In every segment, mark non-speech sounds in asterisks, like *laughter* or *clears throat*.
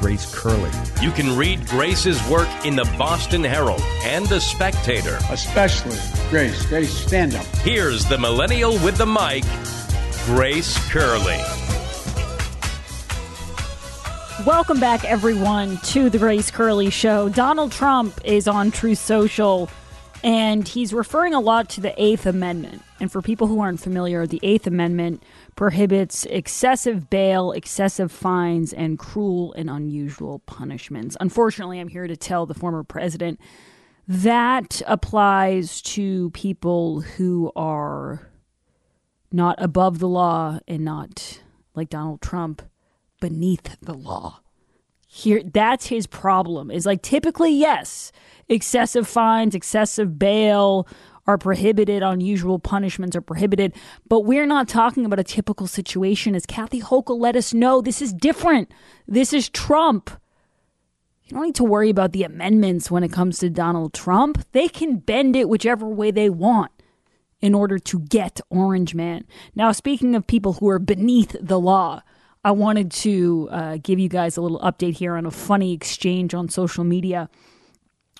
Grace Curley. You can read Grace's work in the Boston Herald and the Spectator. Especially Grace. Grace, stand up. Here's the millennial with the mic, Grace Curley. Welcome back, everyone, to the Grace Curley Show. Donald Trump is on Truth Social, and he's referring a lot to the Eighth Amendment. And for people who aren't familiar, the Eighth Amendment prohibits excessive bail, excessive fines, and cruel and unusual punishments. Unfortunately, I'm here to tell the former president that applies to people who are not above the law and not like Donald Trump beneath the law. Here that's his problem. Is like typically yes, excessive fines, excessive bail are prohibited, unusual punishments are prohibited, but we're not talking about a typical situation. As Kathy Hochul let us know, this is different. This is Trump. You don't need to worry about the amendments when it comes to Donald Trump. They can bend it whichever way they want in order to get Orange Man. Now, speaking of people who are beneath the law, I wanted to uh, give you guys a little update here on a funny exchange on social media.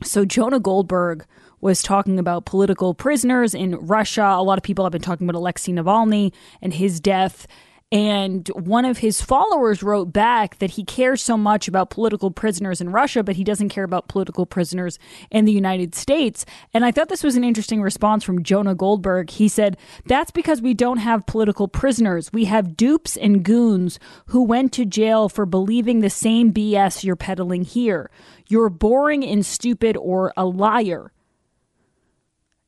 So, Jonah Goldberg was talking about political prisoners in Russia. A lot of people have been talking about Alexei Navalny and his death. And one of his followers wrote back that he cares so much about political prisoners in Russia, but he doesn't care about political prisoners in the United States. And I thought this was an interesting response from Jonah Goldberg. He said, That's because we don't have political prisoners. We have dupes and goons who went to jail for believing the same BS you're peddling here. You're boring and stupid or a liar.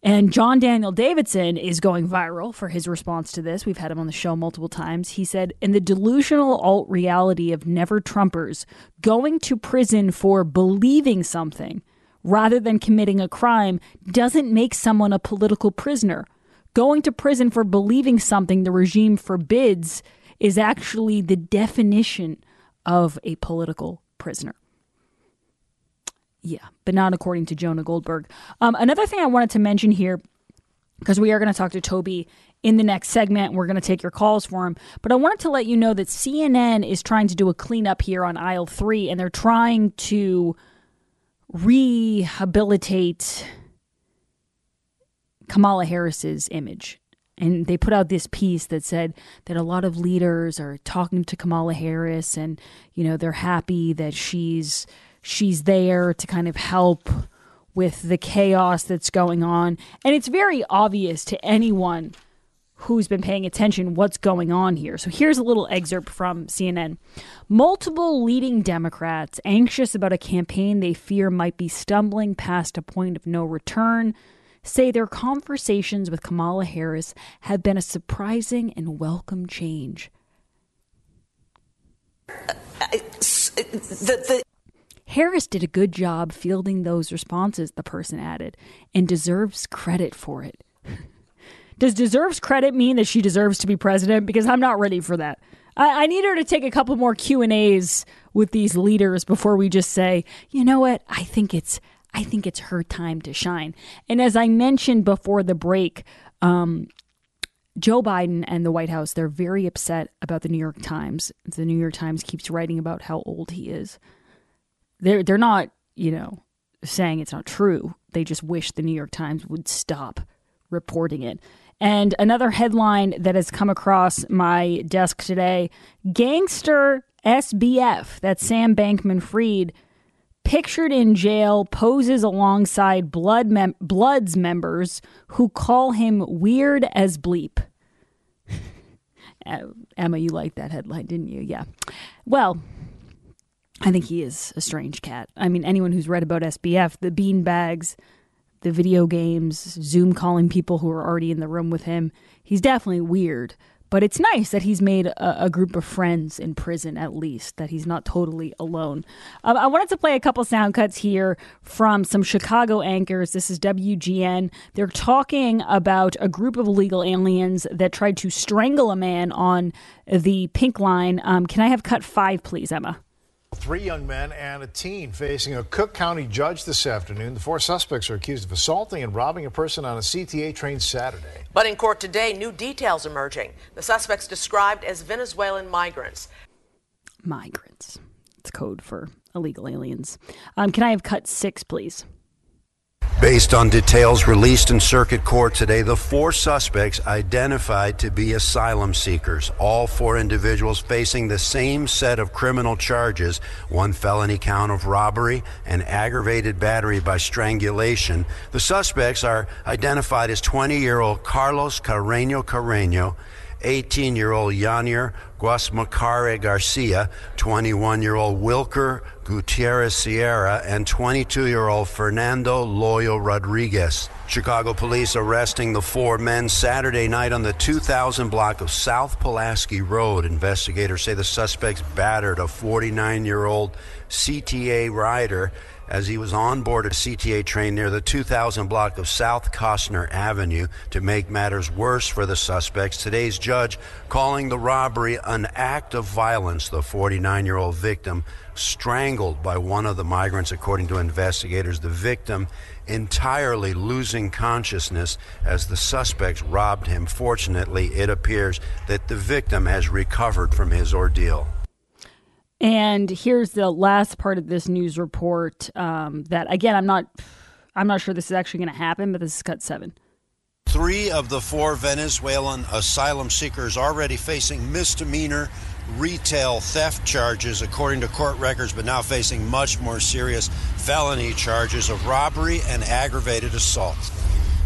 And John Daniel Davidson is going viral for his response to this. We've had him on the show multiple times. He said, In the delusional alt reality of never Trumpers, going to prison for believing something rather than committing a crime doesn't make someone a political prisoner. Going to prison for believing something the regime forbids is actually the definition of a political prisoner. Yeah, but not according to Jonah Goldberg. Um, another thing I wanted to mention here, because we are going to talk to Toby in the next segment. We're going to take your calls for him. But I wanted to let you know that CNN is trying to do a cleanup here on aisle three, and they're trying to rehabilitate Kamala Harris's image. And they put out this piece that said that a lot of leaders are talking to Kamala Harris and, you know, they're happy that she's she's there to kind of help with the chaos that's going on. And it's very obvious to anyone who's been paying attention what's going on here. So here's a little excerpt from CNN. Multiple leading Democrats anxious about a campaign they fear might be stumbling past a point of no return say their conversations with Kamala Harris have been a surprising and welcome change. Uh, the, the Harris did a good job fielding those responses, the person added, and deserves credit for it. *laughs* Does deserves credit mean that she deserves to be president? Because I'm not ready for that. I, I need her to take a couple more Q and A's with these leaders before we just say, you know what? I think it's I think it's her time to shine. And as I mentioned before the break, um, Joe Biden and the White House, they're very upset about the New York Times. The New York Times keeps writing about how old he is they're they're not you know saying it's not true. They just wish the New York Times would stop reporting it. And another headline that has come across my desk today: gangster SBF, that's Sam Bankman Fried, pictured in jail, poses alongside Blood mem- Bloods members who call him weird as bleep. *laughs* Uh, Emma, you liked that headline, didn't you? Yeah. Well, I think he is a strange cat. I mean, anyone who's read about SBF, the bean bags, the video games, Zoom calling people who are already in the room with him, he's definitely weird. But it's nice that he's made a, a, group of friends in prison, at least, that he's not totally alone. Um, I wanted to play a couple sound cuts here from some Chicago anchors. This is WGN. They're talking about a group of illegal aliens that tried to strangle a man on the pink line. Um, can I have cut five, please, Emma? Three young men and a teen facing a Cook County judge this afternoon. The four suspects are accused of assaulting and robbing a person on a CTA train Saturday. But in court today, new details emerging. The suspects described as Venezuelan migrants. Migrants. It's code for illegal aliens. Um, can I have cut six, please? Based on details released in circuit court today, the four suspects identified to be asylum seekers, all four individuals facing the same set of criminal charges one felony count of robbery and aggravated battery by strangulation. The suspects are identified as 20 year old Carlos Carreño Carreño 18 year old Yanier Guasmacare Garcia, 21 year old Wilker Gutierrez Sierra, and 22 year old Fernando Loyo Rodriguez. Chicago police arresting the four men Saturday night on the 2000 block of South Pulaski Road. Investigators say the suspects battered a 49 year old CTA rider as he was on board a CTA train near the 2000 block of South Kostner Avenue. To make matters worse for the suspects, today's judge calling the robbery an act of violence. The 49 year old victim strangled by one of the migrants, according to investigators. The victim entirely losing consciousness as the suspects robbed him. Fortunately, it appears that the victim has recovered from his ordeal. And here's the last part of this news report. Um, that again, I'm not, I'm not sure this is actually going to happen, but this is cut seven. Three of the four Venezuelan asylum seekers already facing misdemeanor retail theft charges, according to court records, but now facing much more serious felony charges of robbery and aggravated assault.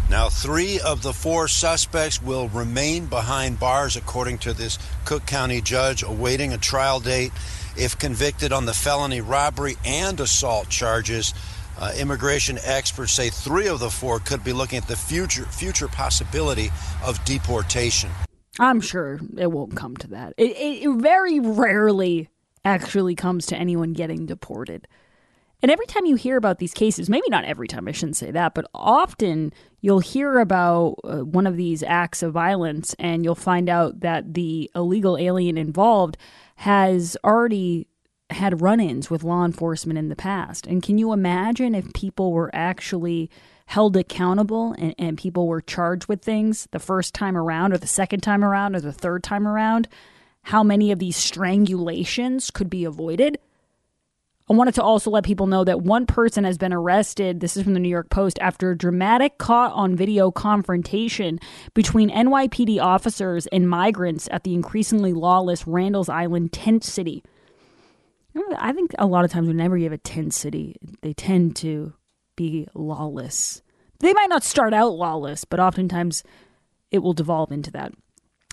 Now, three of the four suspects will remain behind bars, according to this Cook County judge, awaiting a trial date if convicted on the felony robbery and assault charges. Uh, immigration experts say three of the four could be looking at the future future possibility of deportation. I'm sure it won't come to that. It, it, it very rarely actually comes to anyone getting deported. And every time you hear about these cases, maybe not every time, I shouldn't say that, but often you'll hear about uh, one of these acts of violence and you'll find out that the illegal alien involved has already had run ins with law enforcement in the past. And can you imagine if people were actually held accountable and, and people were charged with things the first time around, or the second time around, or the third time around? How many of these strangulations could be avoided? I wanted to also let people know that one person has been arrested. This is from the New York Post after a dramatic caught on video confrontation between NYPD officers and migrants at the increasingly lawless Randall's Island tent city. I think a lot of times whenever you have a tent city, they tend to be lawless. They might not start out lawless, but oftentimes it will devolve into that.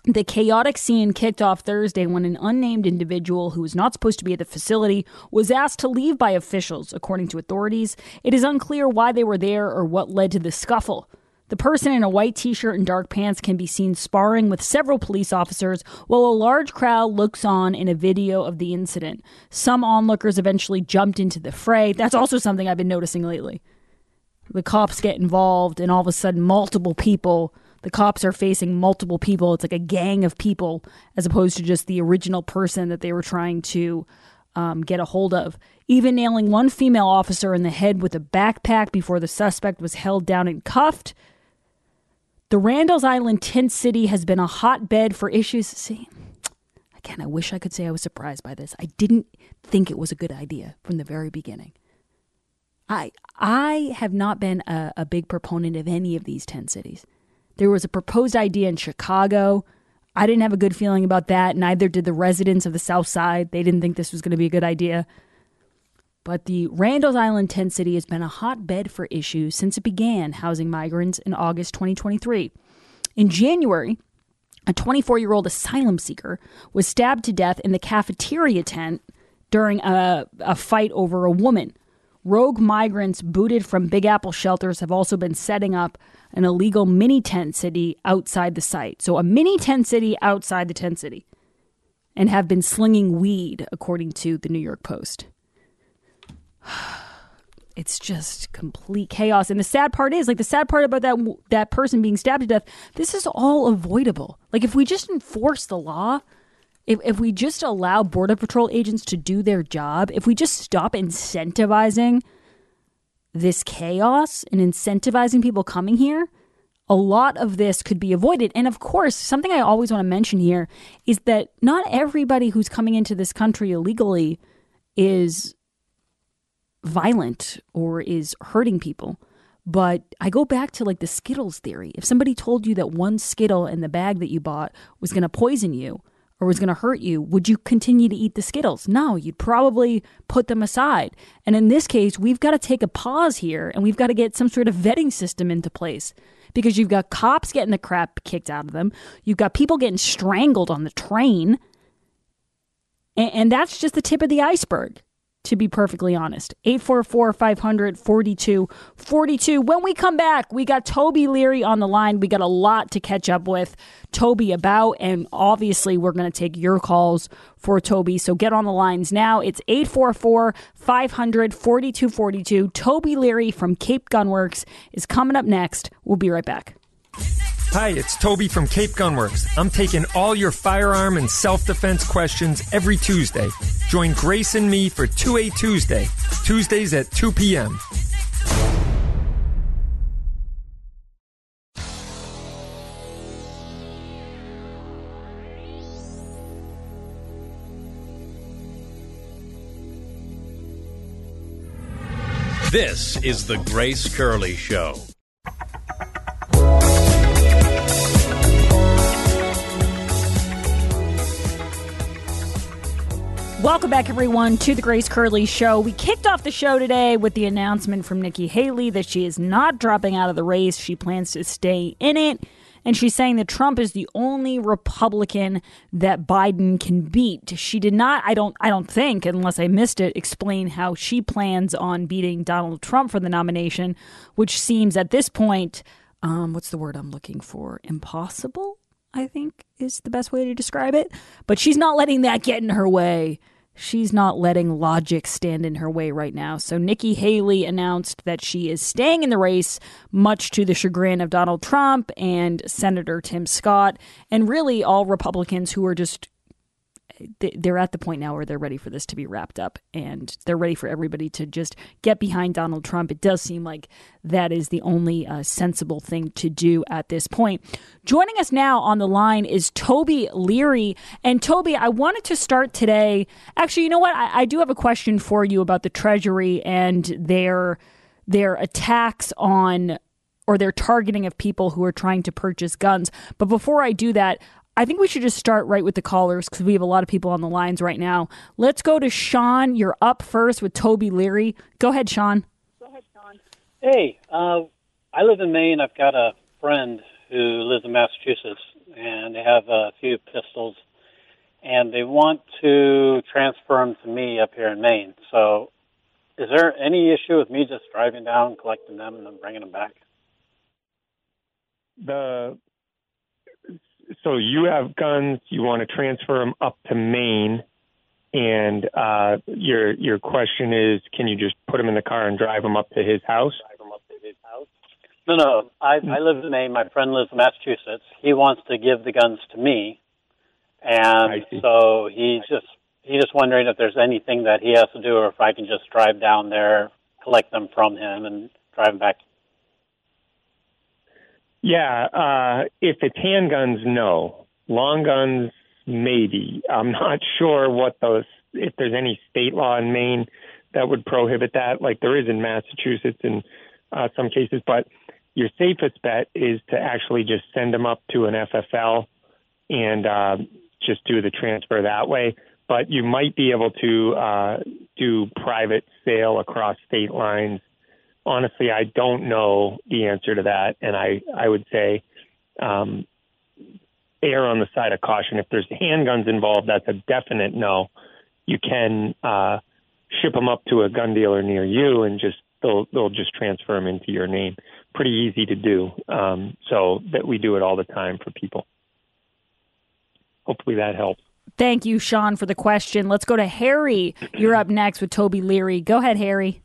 The chaotic scene kicked off Thursday when an unnamed individual who was not supposed to be at the facility was asked to leave by officials, according to authorities. It is unclear why they were there or what led to the scuffle. The person in a white t shirt and dark pants can be seen sparring with several police officers while a large crowd looks on in a video of the incident. Some onlookers eventually jumped into the fray. That's also something I've been noticing lately. The cops get involved, and all of a sudden, multiple people the cops are facing multiple people. It's like a gang of people as opposed to just the original person that they were trying to um, get a hold of. Even nailing one female officer in the head with a backpack before the suspect was held down and cuffed. The Randall's Island tent city has been a hotbed for issues. See, again, I wish I could say I was surprised by this. I didn't think it was a good idea from the very beginning. I I have not been a, a big proponent of any of these tent cities. There was a proposed idea in Chicago. I didn't have a good feeling about that. Neither did the residents of the South Side. They didn't think this was going to be a good idea. But the Randall's Island tent city has been a hotbed for issues since it began housing migrants in August 2023. In January, a 24 year old asylum seeker was stabbed to death in the cafeteria tent during a, a fight over a woman. Rogue migrants booted from Big Apple shelters have also been setting up an illegal mini tent city outside the site. So, a mini tent city outside the tent city, and have been slinging weed, according to the New York Post. *sighs* It's just complete chaos. And the sad part is, like, the sad part about that that person being stabbed to death, this is all avoidable. Like, if we just enforce the law, if, if we just allow Border Patrol agents to do their job, if we just stop incentivizing this chaos and incentivizing people coming here, a lot of this could be avoided. And of course, something I always want to mention here is that not everybody who's coming into this country illegally is violent or is hurting people. But I go back to like the Skittles theory. If somebody told you that one Skittle in the bag that you bought was going to poison you, or was going to hurt you, would you continue to eat the Skittles? No, you'd probably put them aside. And in this case, we've got to take a pause here and we've got to get some sort of vetting system into place because you've got cops getting the crap kicked out of them, you've got people getting strangled on the train. And, and that's just the tip of the iceberg to be perfectly honest. 844 500 4242. When we come back, we got Toby Leary on the line. We got a lot to catch up with Toby about, and obviously, we're going to take your calls for Toby. So get on the lines now. It's 844 500 4242. Toby Leary from Cape Gunworks is coming up next. We'll be right back. Hi, it's Toby from Cape Gunworks. I'm taking all your firearm and self defense questions every Tuesday. Join Grace and me for 2A Tuesday, Tuesdays at 2 p.m. This is the Grace Curley Show. Welcome back, everyone, to the Grace Curley Show. We kicked off the show today with the announcement from Nikki Haley that she is not dropping out of the race. She plans to stay in it. And she's saying that Trump is the only Republican that Biden can beat. She did not, I don't, I don't think, unless I missed it, explain how she plans on beating Donald Trump for the nomination, which seems at this point, um, what's the word I'm looking for? Impossible. I think is the best way to describe it. But she's not letting that get in her way. She's not letting logic stand in her way right now. So Nikki Haley announced that she is staying in the race, much to the chagrin of Donald Trump and Senator Tim Scott, and really all Republicans who are just they're at the point now where they're ready for this to be wrapped up and they're ready for everybody to just get behind Donald Trump. It does seem like that is the only uh, sensible thing to do at this point. Joining us now on the line is Toby Leary. And Toby, I wanted to start today. Actually, you know what? I, I do have a question for you about the Treasury and their their attacks on or their targeting of people who are trying to purchase guns. But before I do that, I think we should just start right with the callers because we have a lot of people on the lines right now. Let's go to Sean. You're up first with Toby Leary. Go ahead, Sean. Go ahead, Sean. Hey, uh, I live in Maine. I've got a friend who lives in Massachusetts, and they have a few pistols, and they want to transfer them to me up here in Maine. So, is there any issue with me just driving down, collecting them, and then bringing them back? The so you have guns, you want to transfer them up to Maine, and uh, your your question is, can you just put them in the car and drive them up to his house? No, no. I I live in Maine. My friend lives in Massachusetts. He wants to give the guns to me, and so he's just he's just wondering if there's anything that he has to do, or if I can just drive down there, collect them from him, and drive them back yeah, uh, if it's handguns, no. Long guns, maybe. I'm *laughs* not sure what those, if there's any state law in Maine that would prohibit that, like there is in Massachusetts in uh, some cases. But your safest bet is to actually just send them up to an FFL and uh, just do the transfer that way. But you might be able to uh, do private sale across state lines honestly, I don't know the answer to that, and I I would say um, err on the side of caution. If there's handguns involved, that's a definite no. You can uh, ship them up to a gun dealer near you and just they'll they'll just transfer them into your name. Pretty easy to do. Um, so that we do it all the time for people. Hopefully that helps. Thank you, Sean, for the question. Let's go to Harry. You're up next with Toby Leary. Go ahead, Harry.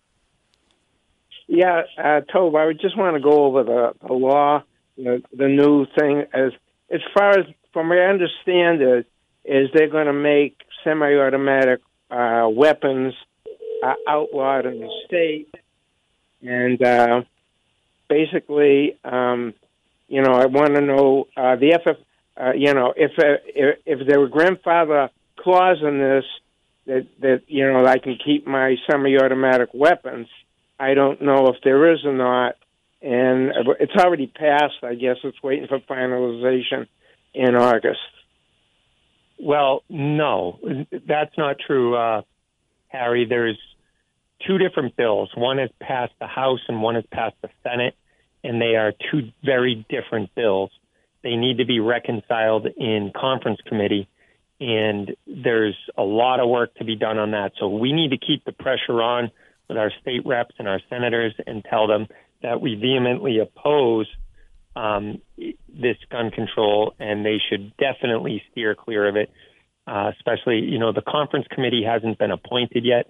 Yeah, uh, Toby, I just want to go over the, the law, the, the new thing. As as far as from what I understand it, is they're going to make semi-automatic uh, weapons uh, outlawed in the state, and uh, basically, um, you know, I want to know uh, the FF. Uh, you know, if uh, if if there were grandfather clause in this that that you know I can keep my semi-automatic weapons. I don't know if there is or not, and it's already passed. I guess it's waiting for finalization in August. Well, no, that's not true, uh, Harry. There's two different bills. One has passed the House and one has passed the Senate, and they are two very different bills. They need to be reconciled in conference committee, and there's a lot of work to be done on that. So we need to keep the pressure on with our state reps and our senators and tell them that we vehemently oppose um, this gun control, and they should definitely steer clear of it. Uh, especially, you know, the conference committee hasn't been appointed yet.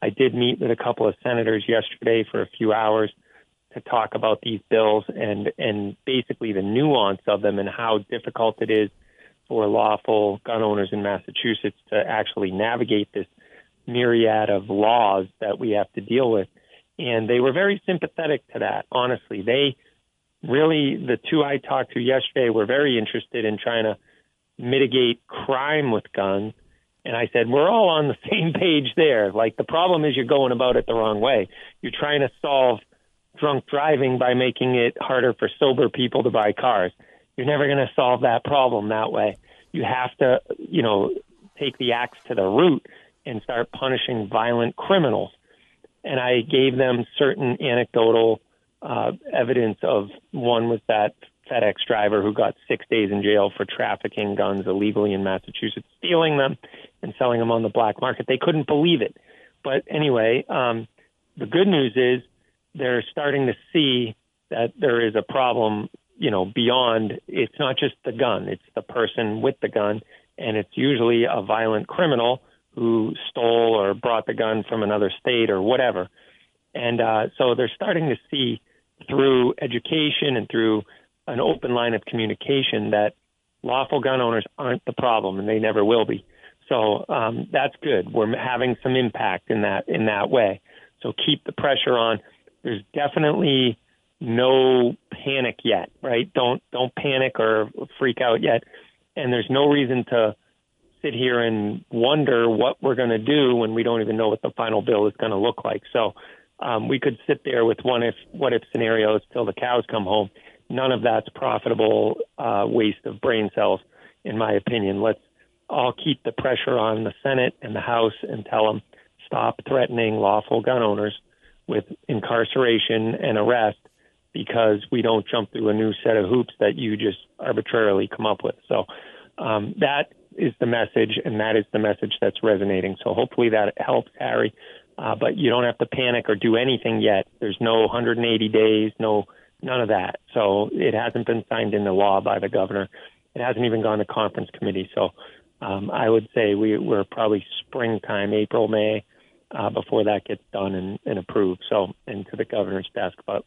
I did meet with a couple of senators yesterday for a few hours to talk about these bills and and basically the nuance of them and how difficult it is for lawful gun owners in Massachusetts to actually navigate this myriad of laws that we have to deal with. And they were very sympathetic to that. Honestly, they really the two I talked to yesterday were very interested in trying to mitigate crime with guns. And I said, we're all on the *laughs* same page there. Like the problem is you're going about it the wrong way. You're trying to solve drunk driving by making it harder for sober people to buy cars. You're never going to solve that problem that way. You have to, you know, take the axe to the root and start punishing violent criminals. And I gave them certain anecdotal uh, evidence of one was that FedEx driver who got six days in jail for trafficking guns illegally in Massachusetts, stealing them and selling them on the black market. They couldn't believe it. But anyway, um, the good news is they're starting to see that there is a problem, you know, beyond it's not just the gun, it's the person with the gun, and it's usually a violent criminal who stole or brought the gun from another state or whatever. And uh, so they're starting to see through education and through an open line of communication that lawful gun owners aren't the problem and they never will be. So um, that's good. We're having some impact in that in that way. So keep the pressure on. There's definitely no panic yet, right? Don't don't panic or freak out yet. And there's no reason to sit here and wonder what we're going to do when we don't even know what the final bill is going to look like. So um, we could sit there with one if what if scenarios till the cows come home. None of that's profitable uh, waste of brain cells, in my opinion. Let's all keep the pressure on the Senate and the House and tell them stop threatening lawful gun owners with incarceration and arrest because we don't jump through a new set of hoops that you just arbitrarily come up with. So um, that is the message, and that is the message that's resonating. So hopefully that helps, Harry. Uh, but you don't have to panic or do anything yet. There's no 180 days, no none of that. So it hasn't been signed into law by the governor. It hasn't even gone to conference committee. So um, I would say we, we're probably springtime, April, May, uh, before that gets done and, and approved. So into the governor's desk. But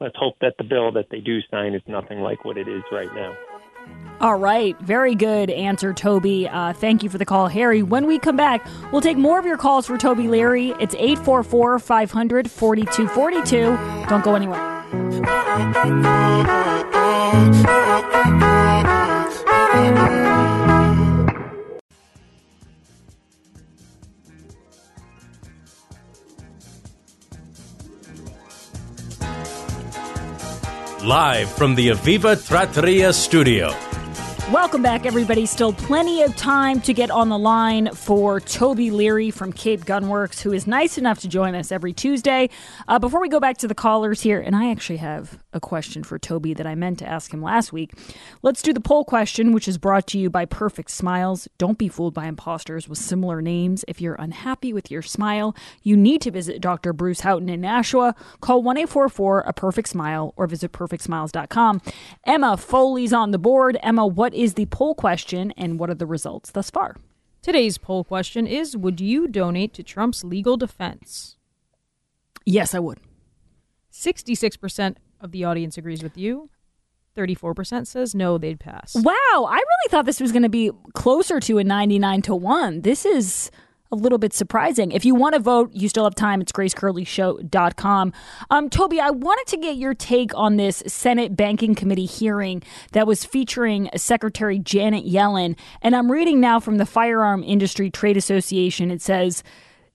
let's hope that the bill that they do sign is nothing like what it is right now. All right. Very good answer, Toby. Uh, thank you for the call, Harry. When we come back, we'll take more of your calls for Toby Leary. It's 844 500 4242. Don't go anywhere. *laughs* Live from the Aviva Trattoria studio, Welcome back, everybody. Still plenty of time to get on the line for Toby Leary from Cape Gunworks, who is nice enough to join us every Tuesday. Uh, before we go back to the callers here, and I actually have a question for Toby that I meant to ask him last week. Let's do the poll question, which is brought to you by Perfect Smiles. Don't be fooled by imposters with similar names. If you're unhappy with your smile, you need to visit Dr. Bruce Houghton in Nashua. Call 1 844 A Perfect Smile or visit perfectsmiles.com. Emma Foley's on the board. Emma, what is the poll question and what are the results thus far? Today's poll question is Would you donate to Trump's legal defense? Yes, I would. 66% of the audience agrees with you. 34% says no, they'd pass. Wow, I really thought this was going to be closer to a 99 to 1. This is a little bit surprising. If you want to vote, you still have time. It's gracecurleyshow.com. Um, Toby, I wanted to get your take on this Senate Banking Committee hearing that was featuring Secretary Janet Yellen. And I'm reading now from the Firearm Industry Trade Association. It says,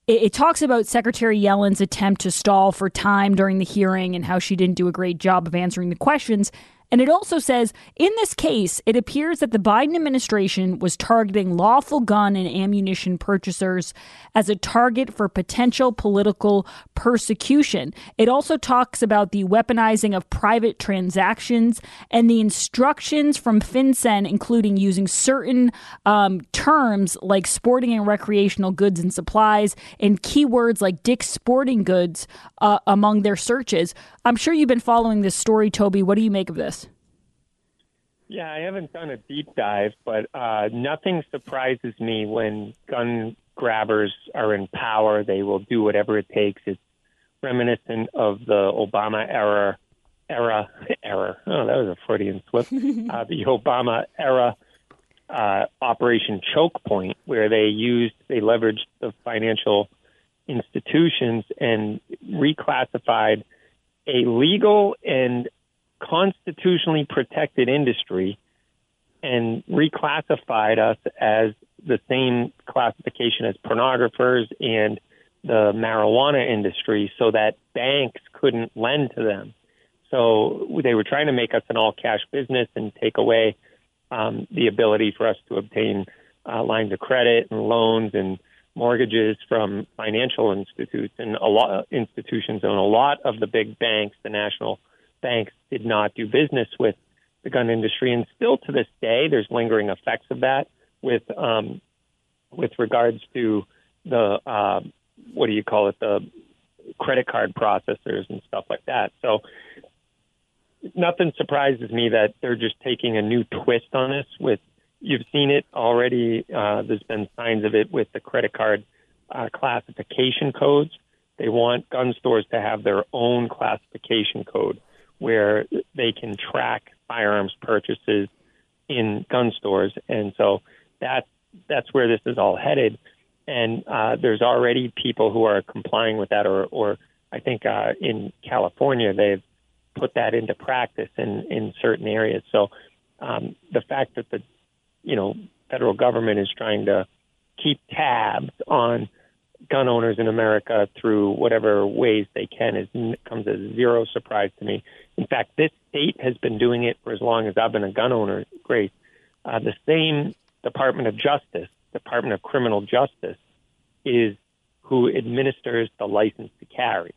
it, it talks about Secretary Yellen's attempt to stall for time during the hearing and how she didn't do a great job of answering the questions. And it also says in this case, it appears that the Biden administration was targeting lawful gun and ammunition purchasers as a target for potential political persecution. It also talks about the weaponizing of private transactions and the instructions from FinCEN, including using certain um, terms like sporting and recreational goods and supplies and keywords like Dick's Sporting Goods uh, among their searches. I'm sure you've been following this story, Toby. What do you make of this? Yeah, I haven't done a deep dive, but uh, nothing surprises me when gun grabbers are in power. They will do whatever it takes. It's reminiscent of the Obama era, era, *laughs* era. Oh, that was a Freudian slip. *laughs* uh, the Obama era uh, Operation Choke Point, where they used, they leveraged the financial institutions and reclassified a legal and constitutionally protected industry and reclassified us as the same classification as pornographers and the marijuana industry so that banks couldn't lend to them. So they were trying to make us an all cash business and take away um, the ability for us to obtain uh, lines of credit and loans and mortgages from financial institutes and a lot institutions and a lot of the big banks, the national banks did not do business with the gun industry, and still to this day, there's lingering effects of that with um, with regards to the uh, what do you call it the credit card processors and stuff like that. So nothing surprises me that they're just taking a new twist on this. With you've seen it already. Uh, there's been signs of it with the credit card uh, classification codes. They want gun stores to have their own classification code where they can track firearms purchases in gun stores, and so that's that's where this is all headed. And uh, there's already people who are complying with that, or, or I think uh, in California they've put that into practice in in certain areas. So um, the fact that the you know federal government is trying to keep tabs on gun owners in America through whatever ways they can is comes as zero surprise to me. In fact, this state has been doing it for as long as I've been a gun owner. Grace, uh, the same Department of Justice, Department of Criminal Justice, is who administers the license to carry.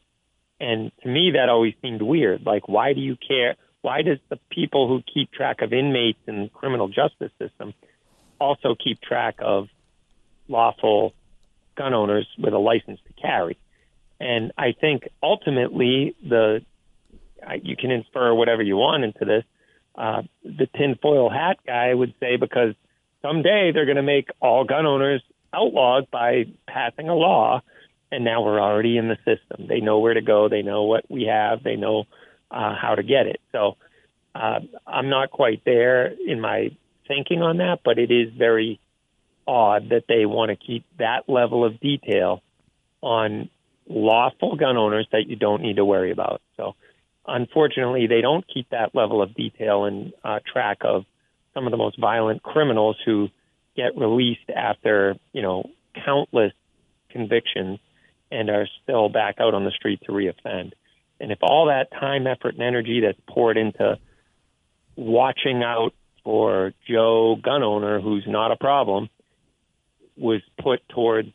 And to me, that always seemed weird. Like, why do you care? Why does the people who keep track of inmates in the criminal justice system also keep track of lawful gun owners with a license to carry. And I think ultimately the you can infer whatever you want into this. Uh, the tinfoil hat guy would say because someday they're going to make all gun owners outlawed by passing a law, and now we're already in the system. They know where to go. They know what we have. They know uh, how to get it. So uh, I'm not quite there in my thinking on that, but it is very odd that they want to keep that level of detail on lawful gun owners that you don't need to worry about. So, unfortunately, they don't keep that level of detail and uh, track of some of the most violent criminals who get released after, you know, countless convictions and are still back out on the street to reoffend. And if all that time, effort, and energy that's poured into watching out for Joe gun owner, who's not a problem, was put towards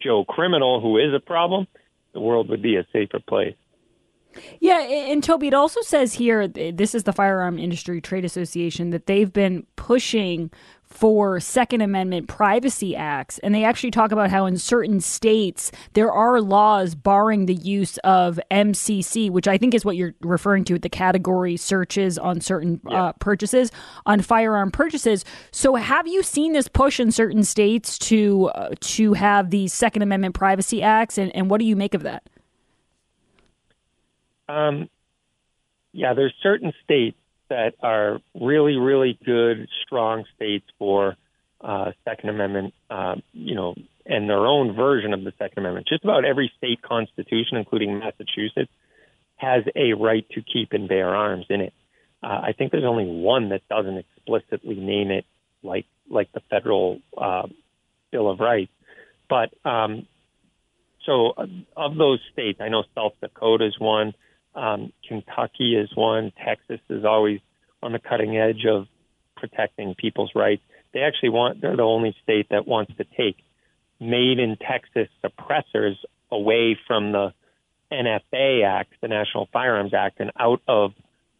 Joe criminal, who is a problem, the world would be a safer place. Yeah, and Toby, it also says here this is the Firearm Industry Trade Association that they've been pushing for Second Amendment privacy acts. And they actually talk about how in certain states there are laws barring the use of MCC, which I think is what you're referring to with the category searches on certain yeah. uh, purchases, on firearm purchases. So have you seen this push in certain states to uh, to have these Second Amendment privacy acts? And, and what do you make of that? Um, yeah, there's certain states that are really, really good, strong states for uh, Second Amendment, uh, you know, and their own version of the Second Amendment. Just about every state constitution, including Massachusetts, has a right to keep and bear arms in it. Uh, I think there's only one that doesn't explicitly name it like like the federal uh, Bill of Rights. But um, so uh, of those states, I know South Dakota is one. Um, Kentucky is one. Texas is always on the cutting edge of protecting people's rights. They actually want, they're the only state that wants to take made in Texas suppressors away from the NFA Act, the National Firearms Act, and out of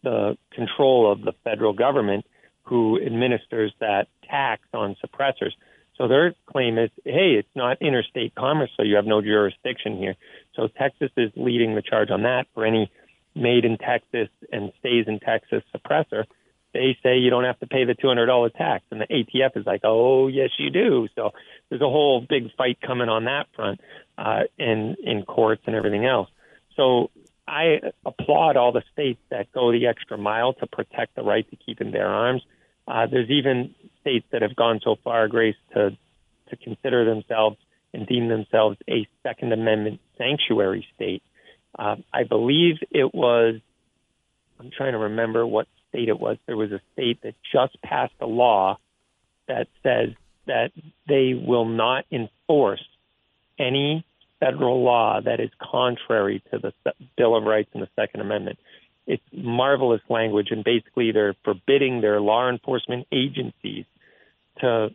the control of the federal government who administers that tax on suppressors. So their claim is, hey, it's not interstate commerce, so you have no jurisdiction here. So Texas is leading the charge on that for any made in Texas and stays in Texas suppressor, they say you don't have to pay the $200 tax. And the ATF is like, oh, yes, you do. So there's a whole big fight coming on that front uh, in, in courts and everything else. So I applaud all the states that go the extra mile to protect the right to keep and bear arms. Uh, there's even states that have gone so far, Grace, to to consider themselves and deem themselves a Second Amendment sanctuary state. Uh, I believe it was, I'm trying to remember what state it was. There was a state that just passed a law that says that they will not enforce any federal law that is contrary to the Bill of Rights and the Second Amendment. It's marvelous language, and basically they're forbidding their law enforcement agencies to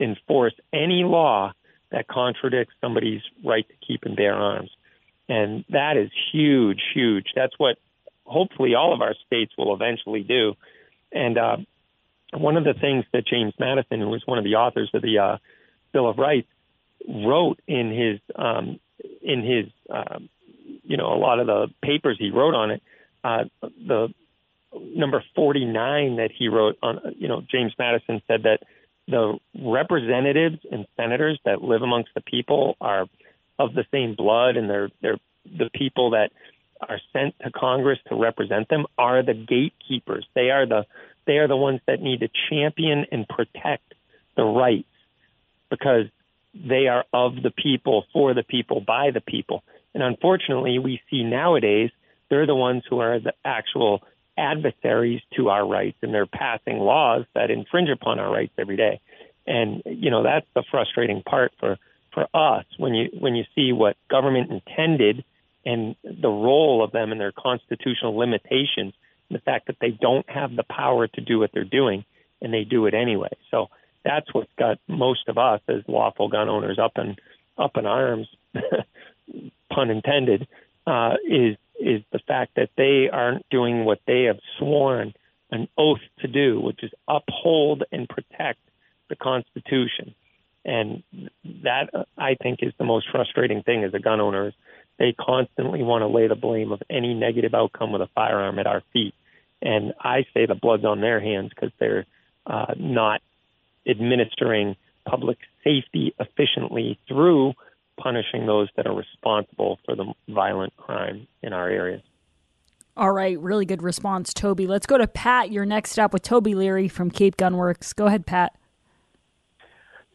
enforce any law that contradicts somebody's right to keep and bear arms. And that is huge, huge. That's what hopefully all of our states will eventually do. And uh, one of the things that James Madison, who was one of the authors of the uh, Bill of Rights, wrote in his um, in his uh, you know a lot of the papers he wrote on it, uh, the number 49 that he wrote on you know James Madison said that the representatives and senators that live amongst the people are of the same blood and they're they're the people that are sent to Congress to represent them are the gatekeepers. They are the they are the ones that need to champion and protect the rights because they are of the people, for the people, by the people. And unfortunately, we see nowadays they're the ones who are the actual adversaries to our rights and they're passing laws that infringe upon our rights every day. And you know, that's the frustrating part for for us when you when you see what government intended and the role of them and their constitutional limitations, and the fact that they don't have the power to do what they're doing, and they do it anyway. So that's what's got most of us as lawful gun owners up in up in arms, *laughs* pun intended, uh, is is the fact that they aren't doing what they have sworn an oath to do, which is uphold and protect the Constitution. And that, I think, is the most frustrating thing as a gun owner. Is they constantly want to lay the blame of any negative outcome with a firearm at our feet. And I say the blood's on their hands because they're uh, not administering public safety efficiently through punishing those that are responsible for the violent crime in our areas. All right, really good response, Toby. Let's go to Pat. You're next up with Toby Leary from Cape Gunworks. Go ahead, Pat.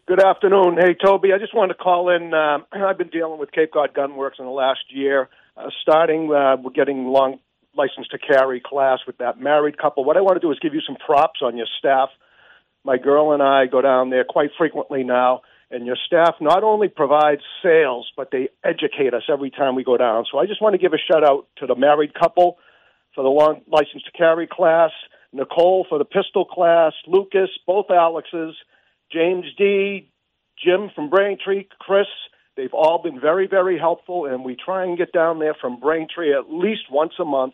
Good afternoon. Hey, Toby, I just wanted to call in. Uh, *clears throat* I've been dealing with Cape Cod Gunworks in the last year, uh, starting uh, we're getting long license to carry class with that married couple. What I want to do is give you some props on your staff. My girl and I go down there quite frequently now, and your staff not only provides sales, but they educate us every time we go down. So I just want to give a shout out to the married couple for the long license to carry class Nicole for the pistol class, Lucas, both Alexes, James D, Jim from Braintree, Chris. They've all been very, very helpful, and we try and get down there from Braintree at least once a month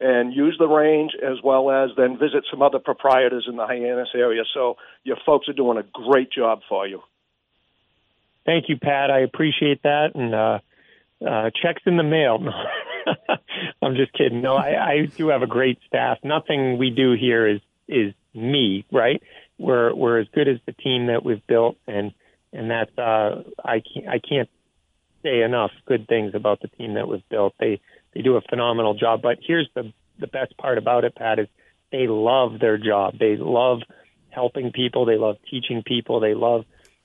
and use the range as well as then visit some other proprietors in the Hyannis area. So your folks are doing a great job for you. Thank you, Pat. I appreciate that. And uh, uh, checks in the mail. *laughs* I'm just kidding. No, I, I do have a great staff. Nothing we do here is is me, right? We're we're as good as the team that we've built, and and that's uh, I can't I can't say enough good things about the team that we've built. They they do a phenomenal job. But here's the the best part about it, Pat, is they love their job. They love helping people. They love teaching people. They love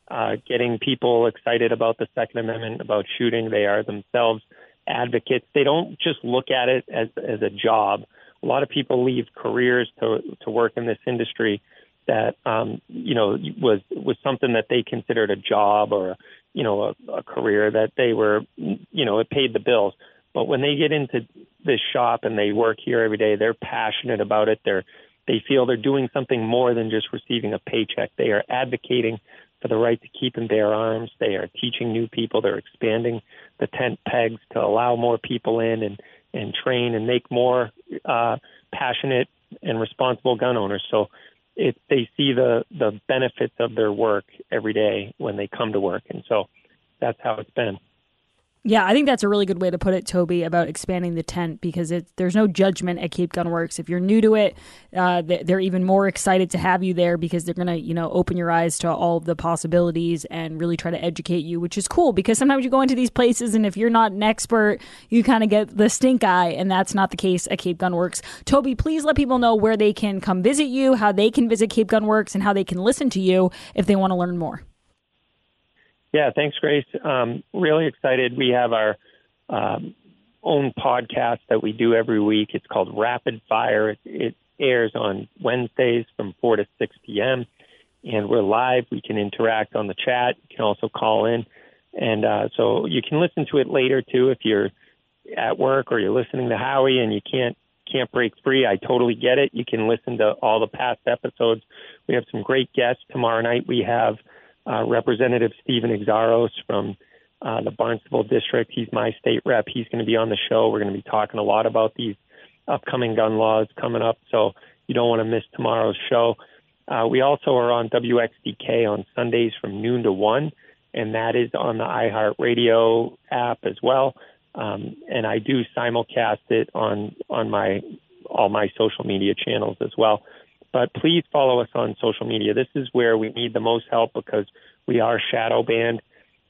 uh, getting people excited about the Second Amendment, about shooting. They are themselves advocates. They don't just look at it as as a job. A lot of people leave careers to to work in this industry that um, you know was was something that they considered a job or you know a, a career that they were you know it paid the bills. But when they get into this shop and they work here every day, they're passionate about it. They're they feel they're doing something more than just receiving a paycheck. They are advocating for the right to keep and bear arms. They are teaching new people. They're expanding the tent pegs to allow more people in and and train and make more uh, passionate and responsible gun owners. So it, they see the the benefits of their work every day when they come to work, and so that's how it's been. Yeah, I think that's a really good way to put it, Toby, about expanding the tent because it, there's no judgment at Cape Gun Works. If you're new to it, uh, they're even more excited to have you there because they're going to, you know, open your eyes to all the possibilities and really try to educate you, which is cool because sometimes you go into these places and if you're not an expert, you kind of get the stink eye, and that's not the case at Cape Gun Works. Toby, please let people know where they can come visit you, how they can visit Cape Gun Works, and how they can listen to you if they want to learn more. Yeah, thanks, Grace. Um, really excited. We have our um, own podcast that we do every week. It's called Rapid Fire. It, it airs on Wednesdays from 4 to 6 p.m. And we're live. We can interact on the chat. You can also call in. And uh, so you can listen to it later too if you're at work or you're listening to Howie and you can't can't break free. I totally get it. You can listen to all the past episodes. We have some great guests tomorrow night. We have uh, Representative Steven Xiarhos from uh, the Barnstable district. He's my state rep. He's going to be on the show. We're going to be talking a lot about these upcoming gun laws coming up, so you don't want to miss tomorrow's show. Uh, we also are on WXTK on Sundays from noon to 1, and that is on the iHeartRadio app as well. Um, and I do simulcast it on on my all my social media channels as well. But please follow us on social media. This is where we need the most help because we are shadow banned.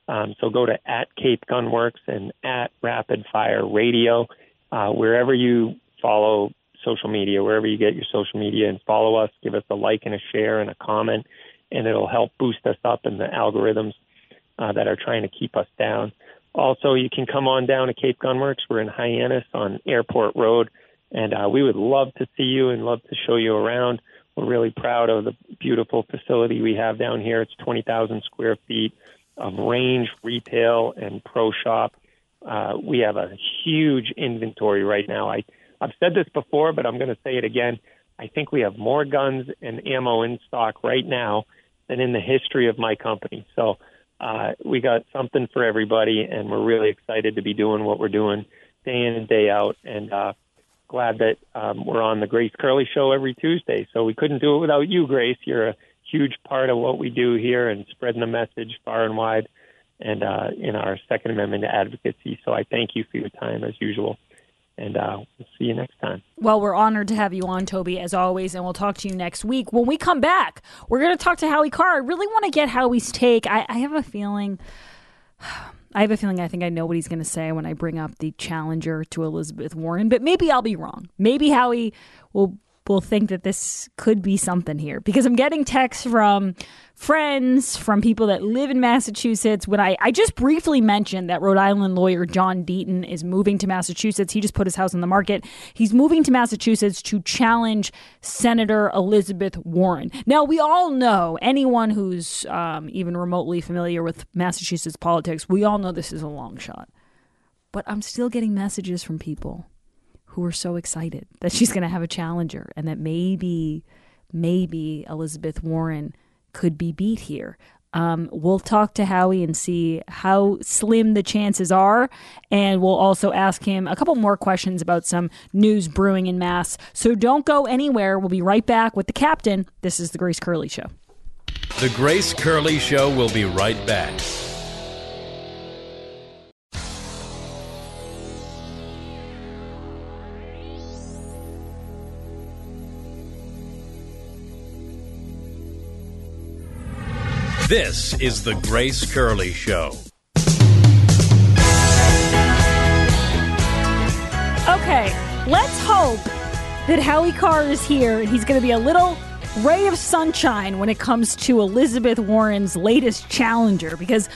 Um, so go to at Cape Gun Works and at Rapid Fire Radio, uh, wherever you follow social media, wherever you get your social media, and follow us. Give us a like and a share and a comment, and it'll help boost us up in the algorithms uh, that are trying to keep us down. Also, you can come on down to Cape Gun Works. We're in Hyannis on Airport Road, and uh, we would love to see you and love to show you around. We're really proud of the beautiful facility we have down here. It's 20,000 square feet of range, retail, and pro shop. Uh, we have a huge inventory right now. I, I've said this before, but I'm going to say it again. I think we have more guns and ammo in stock right now than in the history of my company. So uh, we got something for everybody, and we're really excited to be doing what we're doing day in and day out. And uh, glad that um, we're on the Grace Curley Show every Tuesday. So we couldn't do it without you, Grace. You're a huge part of what we do here and spreading the message far and wide and uh, in our Second Amendment advocacy. So I thank you for your time as usual. And uh, we'll see you next time. Well, we're honored to have you on, Toby, as always, and we'll talk to you next week. When we come back, we're going to talk to Howie Carr. I really want to get Howie's take. I, I have a feeling *sighs* I have a feeling I think I know what he's going to say when I bring up the challenger to Elizabeth Warren, but maybe I'll be wrong. Maybe Howie will will think that this could be something here because I'm getting texts from friends, from people that live in Massachusetts. When I, I just briefly mentioned that Rhode Island lawyer John Deaton is moving to Massachusetts, he just put his house on the market. He's moving to Massachusetts to challenge Senator Elizabeth Warren. Now, we all know, anyone who's um, even remotely familiar with Massachusetts politics, we all know this is a long shot. But I'm still getting messages from people who are so excited *laughs* that she's going to have a challenger and that maybe, maybe Elizabeth Warren could be beat here. Um, we'll talk to Howie and see how slim the chances are. And we'll also ask him a couple more questions about some news brewing in Mass. So don't go anywhere. We'll be right back with the captain. This is the Grace Curley Show. The Grace Curley Show will be right back. This is the Grace Curley Show. Okay, let's hope that Howie Carr is here and he's going to be a little ray of sunshine when it comes to Elizabeth Warren's latest challenger because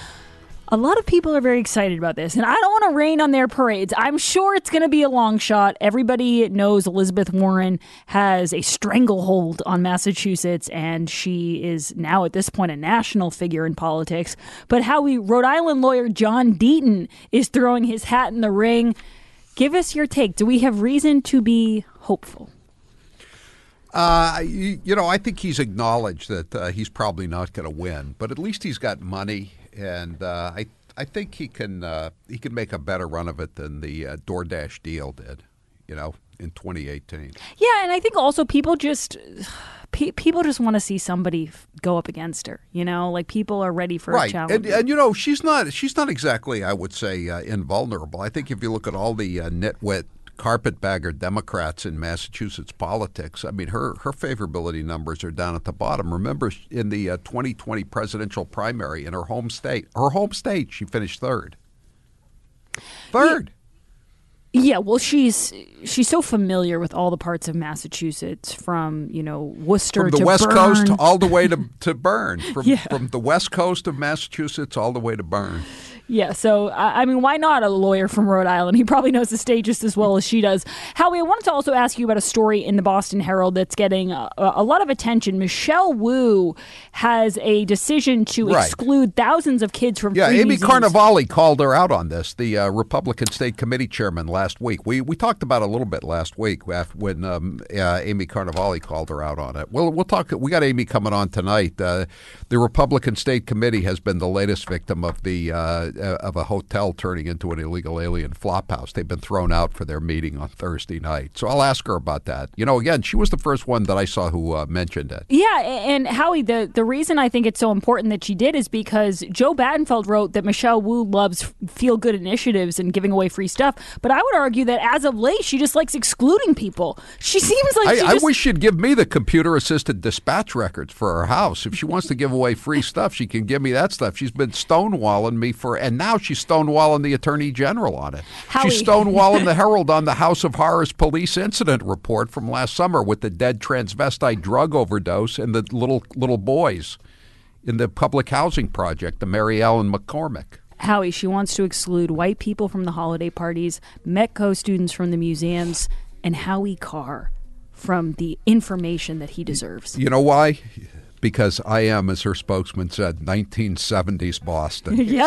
a lot of people are very excited about this, and I don't want to rain on their parades. I'm sure it's going to be a long shot. Everybody knows Elizabeth Warren has a stranglehold on Massachusetts, and she is now at this point a national figure in politics. But Howie, Rhode Island lawyer John Deaton is throwing his hat in the ring. Give us your take. Do we have reason to be hopeful? Uh, you, you, know, I think he's acknowledged that uh, he's probably not going to win, but at least he's got money, and uh, I I think he can uh, he can make a better run of it than the uh, DoorDash Diehl did, you know, in 2018. Yeah, and I think also people just pe- people just want to see somebody go up against her. You know, like people are ready for right. a challenge. And, and you know, she's not she's not exactly, I would say, uh, invulnerable. I think if you look at all the nitwit carpetbagger Democrats in Massachusetts politics. I mean, her her favorability numbers are down at the bottom. Remember, in the uh, 2020 presidential primary in her home state, her home state, she finished third. Third. Yeah. yeah, well, she's she's so familiar with all the parts of Massachusetts, from you know Worcester from the to West. Coast all the way to to Bern, *laughs* from Yeah. from the West Coast of Massachusetts all the way to Bern. Yeah, so I I mean, why not a lawyer from Rhode Island? He probably knows the state just as well as she does. Howie, I wanted to also ask you about a story in the Boston Herald that's getting a, a lot of attention. Michelle Wu has a decision to Right. exclude thousands of kids from Yeah, Amy museums. Carnevale called her out on this, the uh, Republican State Committee chairman last week. We we talked about it a little bit last week when um, uh, Amy Carnevale called her out on it. Well, we'll talk. We got Amy coming on tonight. Uh, the Republican State Committee has been the latest victim of the uh, of a hotel turning into an illegal alien flophouse. They've been thrown out for their meeting on Thursday night. So I'll ask her about that. You know, again, she was the first one that I saw who uh, mentioned it. Yeah, and Howie, the, the reason I think it's so important that she did is because Joe Battenfeld wrote that Michelle Wu loves feel good initiatives and giving away free stuff. But I would argue that as of late, she just likes excluding people. She seems like I, she I just, wish she'd give me the computer assisted dispatch records for her house. If she wants to give away free stuff, she can give me that stuff. She's been stonewalling me for, and now she's stonewalling the attorney general on it. Howie. She's stonewalling the *laughs* Herald on the House of Horrors police incident report from last summer with the dead transvestite drug overdose and the little little boys in the public housing project, the Mary Ellen McCormack. Howie, she wants to exclude white people from the holiday parties, Metco students from the museums, and Howie Carr from the information that he deserves. You know why? Because I am, as her spokesman said, 1970s Boston. *laughs* yep.